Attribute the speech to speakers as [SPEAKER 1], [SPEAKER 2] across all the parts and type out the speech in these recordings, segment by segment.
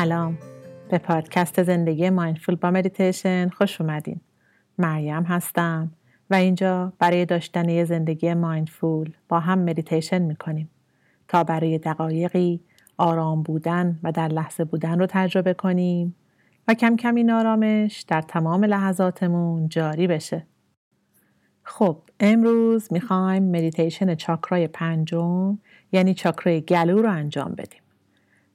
[SPEAKER 1] سلام. به پادکست زندگی mindful با مدیتیشن خوش اومدین. مریم هستم و اینجا برای داشتن یه زندگی mindful با هم مدیتیشن می‌کنیم تا برای دقایقی آرام بودن و در لحظه بودن رو تجربه کنیم و کم کم این آرامش در تمام لحظاتمون جاری بشه. خب امروز می‌خوایم مدیتیشن چاکرای پنجم یعنی چاکرای گلو رو انجام بدیم.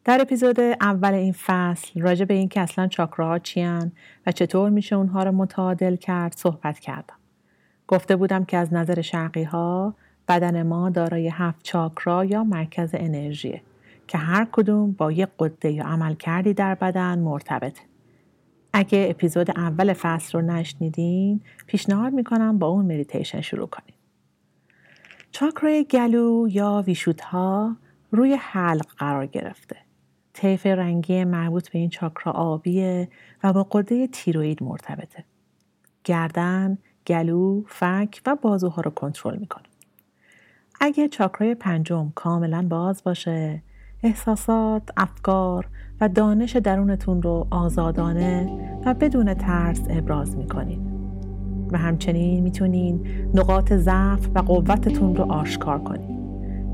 [SPEAKER 1] در اپیزود اول این فصل راجع به اینکه اصلا چاکراها چیان و چطور میشه اونها رو متعادل کرد صحبت کردم. گفته بودم که از نظر شرقی ها بدن ما دارای هفت چاکرا یا مرکز انرژیه که هر کدوم با یک قده یا عمل کردی در بدن مرتبطه. اگه اپیزود اول فصل رو نشنیدین پیشنهاد می‌کنم با اون مدیتیشن شروع کنید. چاکرای گلو یا ویشوت روی حلق قرار گرفته. طیف رنگی مربوط به این چاکرا آبیه و با قده تیروید مرتبطه. گردن، گلو، فک و بازوها رو کنترل می‌کنه. اگه چاکرای پنجم کاملا باز باشه، احساسات، افکار و دانش درونتون رو آزادانه و بدون ترس ابراز می‌کنین. و همچنین می‌تونین نقاط ضعف و قوتتون رو آشکار کنین.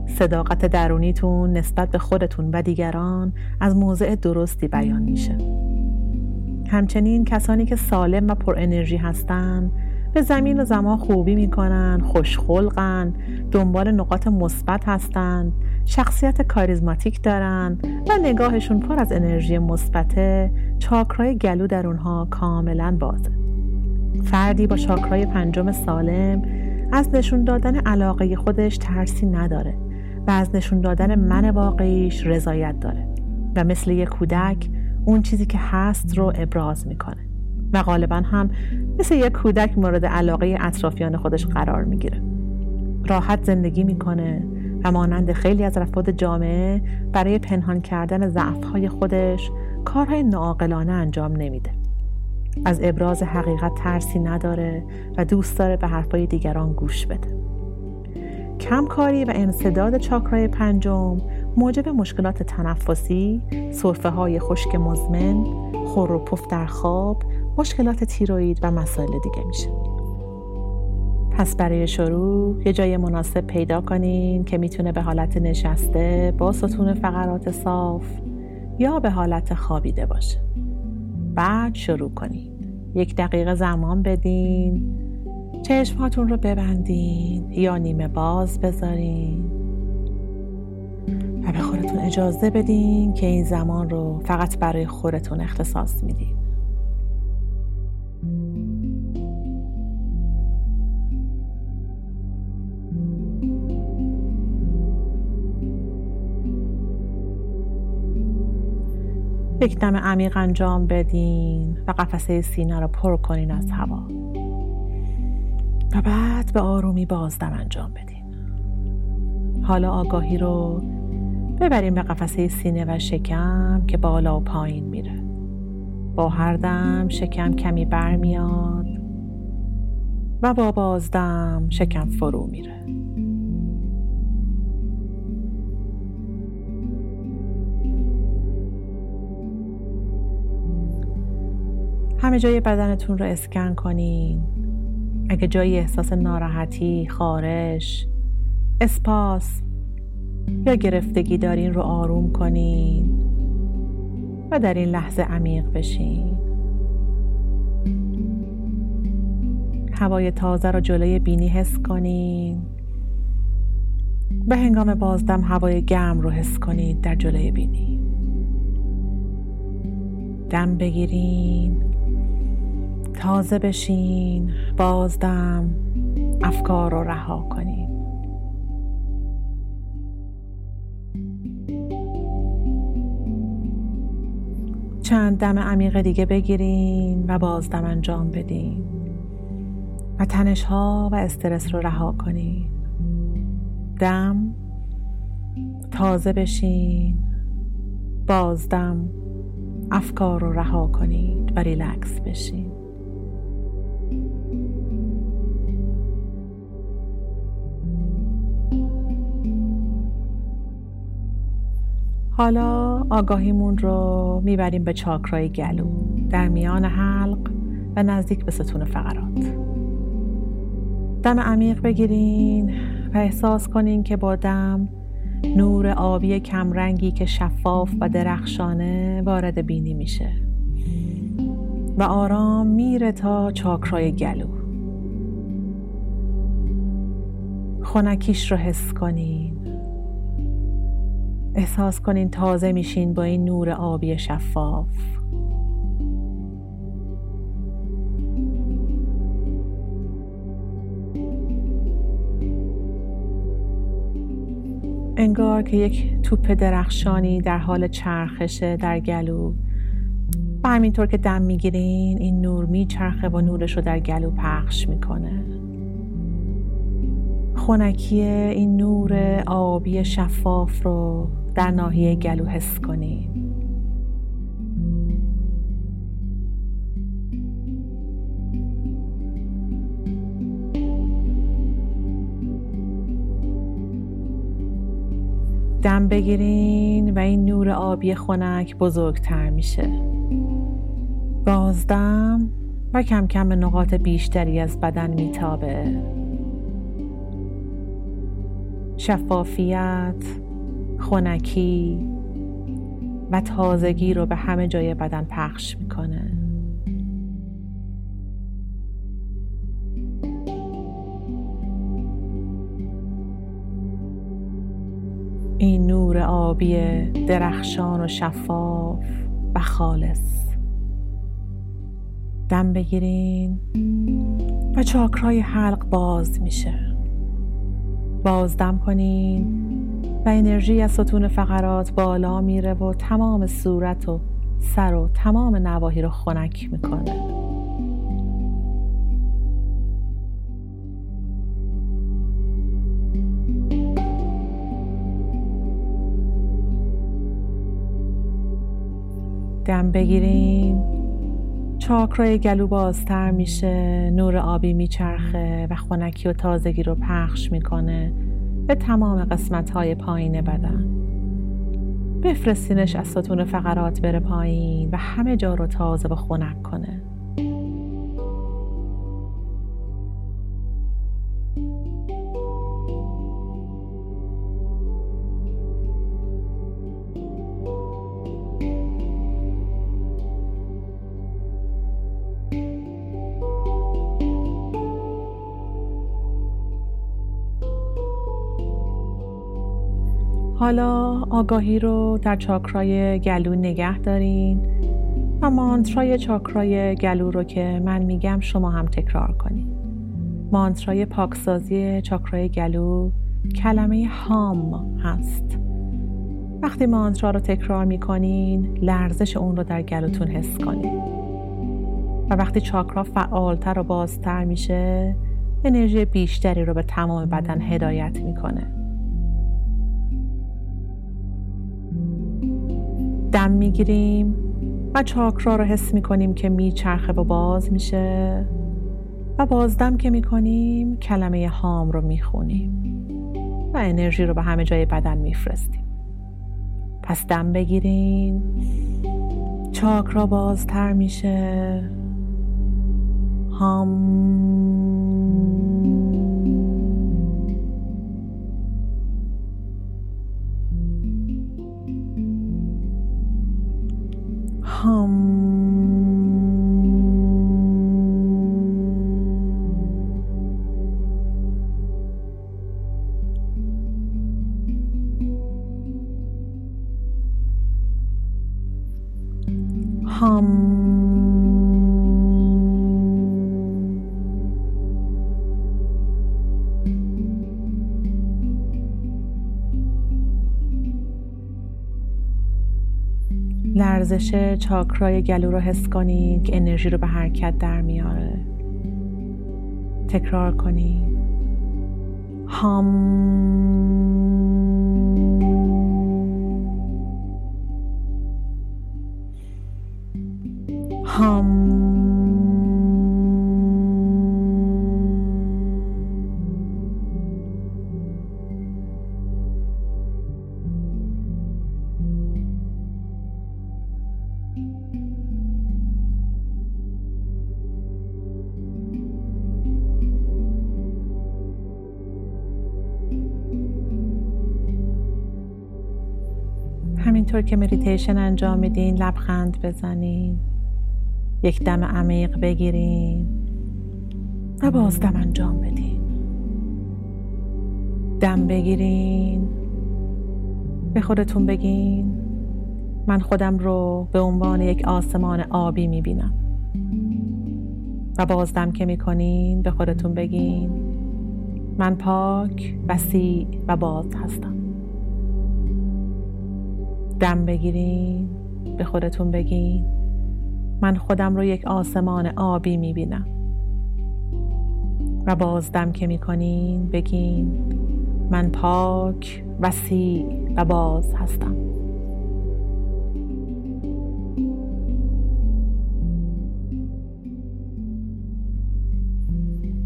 [SPEAKER 1] صداقت درونیتون نسبت به خودتون و دیگران از موضع درستی بیان میشه. همچنین کسانی که سالم و پر انرژی هستن به زمین و زمان خوبی می‌کنن، خوشخلقن، دنبال نقاط مثبت هستند، شخصیت کاریزماتیک دارن و نگاهشون پر از انرژی مثبته، چاکرای گلو در اونها کاملا بازه. فردی با چاکرای پنجم سالم از نشون دادن علاقه خودش ترسی نداره و از نشون دادن من واقعیش رضایت داره و مثل یک کودک اون چیزی که هست رو ابراز می‌کنه. و غالبا هم مثل یک کودک مورد علاقه اطرافیان خودش قرار می‌گیره. راحت زندگی می‌کنه و مانند خیلی از افراد جامعه برای پنهان کردن ضعفهای خودش کارهای ناعاقلانه انجام نمیده. از ابراز حقیقت ترسی نداره و دوست داره به حرفهای دیگران گوش بده. کمکاری و انصداد چاکرای پنجم موجب مشکلات تنفسی، صرفه های خشک مزمن، خور و پف در خواب، مشکلات تیروید و مسائل دیگه میشه. پس برای شروع یه جای مناسب پیدا کنین که می‌تونه به حالت نشسته با ستون فقرات صاف یا به حالت خوابیده باشه. بعد شروع کنین. یک دقیقه زمان بدین چشمهاتون رو ببندین یا نیمه باز بذارین. و به خودتون اجازه بدین که این زمان رو فقط برای خودتون اختصاص میدین. یک دم عمیق انجام بدین و قفسه سینه رو پر کنین از هوا. و بعد به آرومی بازدم انجام بدین. حالا آگاهی رو ببریم به قفسه سینه و شکم که بالا و پایین میره. با هر دم شکم کمی برمیاد و با بازدم شکم فرو میره. همه جای بدنتون رو اسکن کنین. اگه جایی احساس ناراحتی، خارش، اسپاس یا گرفتگی دارین رو آروم کنین و در این لحظه عمیق بشین. هوای تازه رو جلوی بینی حس کنین. به هنگام بازدم هوای گرم رو حس کنید در جلوی بینی. دم بگیرین. تازه بشین بازدم افکار رو رها کنین چند دم عمیق دیگه بگیرین و بازدم انجام بدین. و تنش ها و استرس رو رها کنین دم تازه بشین بازدم افکار رو رها کنید و ریلکس بشین. حالا آگاهیمون رو می‌بریم به چاکرای گلو. در میان حلق و نزدیک به ستون فقرات. دم عمیق بگیرین و احساس کنین که با دم نور آبی کمرنگی که شفاف و درخشانه وارد بینی میشه. و آرام میره تا چاکرای گلو. خونکیش رو حس کنین. احساس کنین تازه میشین با این نور آبی شفاف. انگار که یک توپ درخشانی در حال چرخشه در گلو. و همینطور که دم می‌گیرین این نور میچرخه و نورش رو در گلو پخش می‌کنه. خونکی این نور آبی شفاف رو در ناحیه گلو حس کنید دم بگیرین و این نور آبی خنک بزرگتر میشه. بازدم و کم کم به نقاط بیشتری از بدن میتابه. شفافیت خونکی و تازگی رو به همه جای بدن پخش می‌کنه. این نور آبی درخشان و شفاف و خالص. دم بگیرین و چاکرای حلق باز میشه. بازدم کنین و انرژی از ستون فقرات بالا میره و تمام صورت و سر و تمام نواحی رو خنک می‌کنه. دم بگیرین. چاکرای گلو بازتر میشه نور آبی میچرخه و خونکی و تازگی رو پخش می‌کنه. به تمام قسمت های پایین بدن. بفرستینش از ستون فقرات بره پایین و همه جا رو تازه و خنک کنه. حالا آگاهی رو در چاکرای گلو نگه دارین و مانترای چاکرای گلو رو که من میگم شما هم تکرار کنید. مانترای پاکسازی چاکرای گلو کلمه هام هست. وقتی مانترا رو تکرار می‌کنین لرزش اون رو در گلوتون حس کنید. و وقتی چاکرا فعالتر و بازتر میشه انرژی بیشتری رو به تمام بدن هدایت می‌کنه. دم می‌گیریم و چاکرا رو حس می‌کنیم که میچرخه و باز میشه و بازدم که می‌کنیم کلمه هام رو می‌خونیم و انرژی رو به همه جای بدن میفرستیم. پس دم بگیرین چاکرا بازتر میشه. هام. Hum. لرزش چاکرای گلو رو حس کنید که انرژی رو به حرکت در میاره. تکرار کنید هام. هام. همینطور که مدیتیشن انجام میدین لبخند بزنین. یک دم عمیق بگیرین و باز دم انجام بدین. دم بگیرین. به خودتون بگین. من خودم رو به عنوان یک آسمان آبی می‌بینم. و بازدم که می‌کنین به خودتون بگین. من پاک وسیع و باز هستم. دم بگیرین به خودتون بگین. من خودم رو یک آسمان آبی می‌بینم. و بازدم که می‌کنین بگین من پاک وسیع و باز هستم.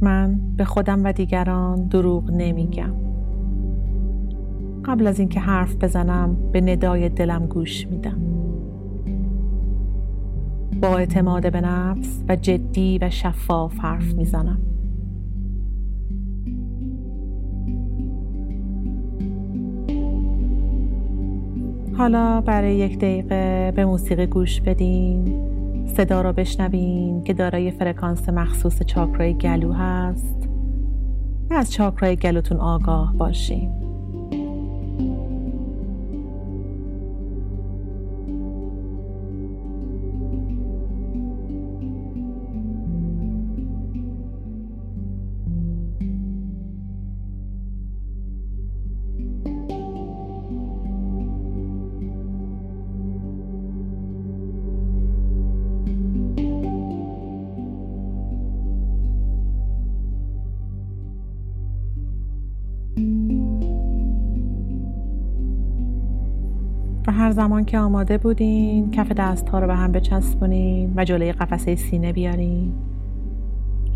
[SPEAKER 1] من به خودم و دیگران دروغ نمیگم. قبل از اینکه حرف بزنم به ندای دلم گوش میدم. با اعتماد به نفس و جدی و شفاف حرف می‌زنم. حالا برای یک دقیقه به موسیقی گوش بدین صدا را بشنوین که دارای فرکانس مخصوص چاکرای گلو هست. و از چاکرای گلوتون آگاه باشین. و هر زمان که آماده بودین کف دست ها رو به هم بچسبونین و جلوی قفسه سینه بیارین.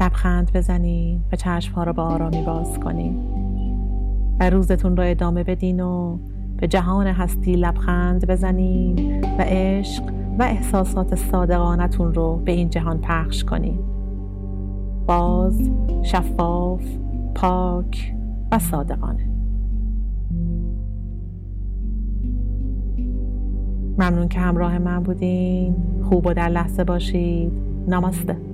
[SPEAKER 1] لبخند بزنین و چشم ها رو به آرامی باز کنین. و روزتون رو ادامه بدین و به جهان هستی لبخند بزنین و عشق و احساسات صادقانتون رو به این جهان پخش کنین. باز شفاف پاک و صادقانه. ممنون که همراه من بودین. خوب و در لحظه باشید. نماسته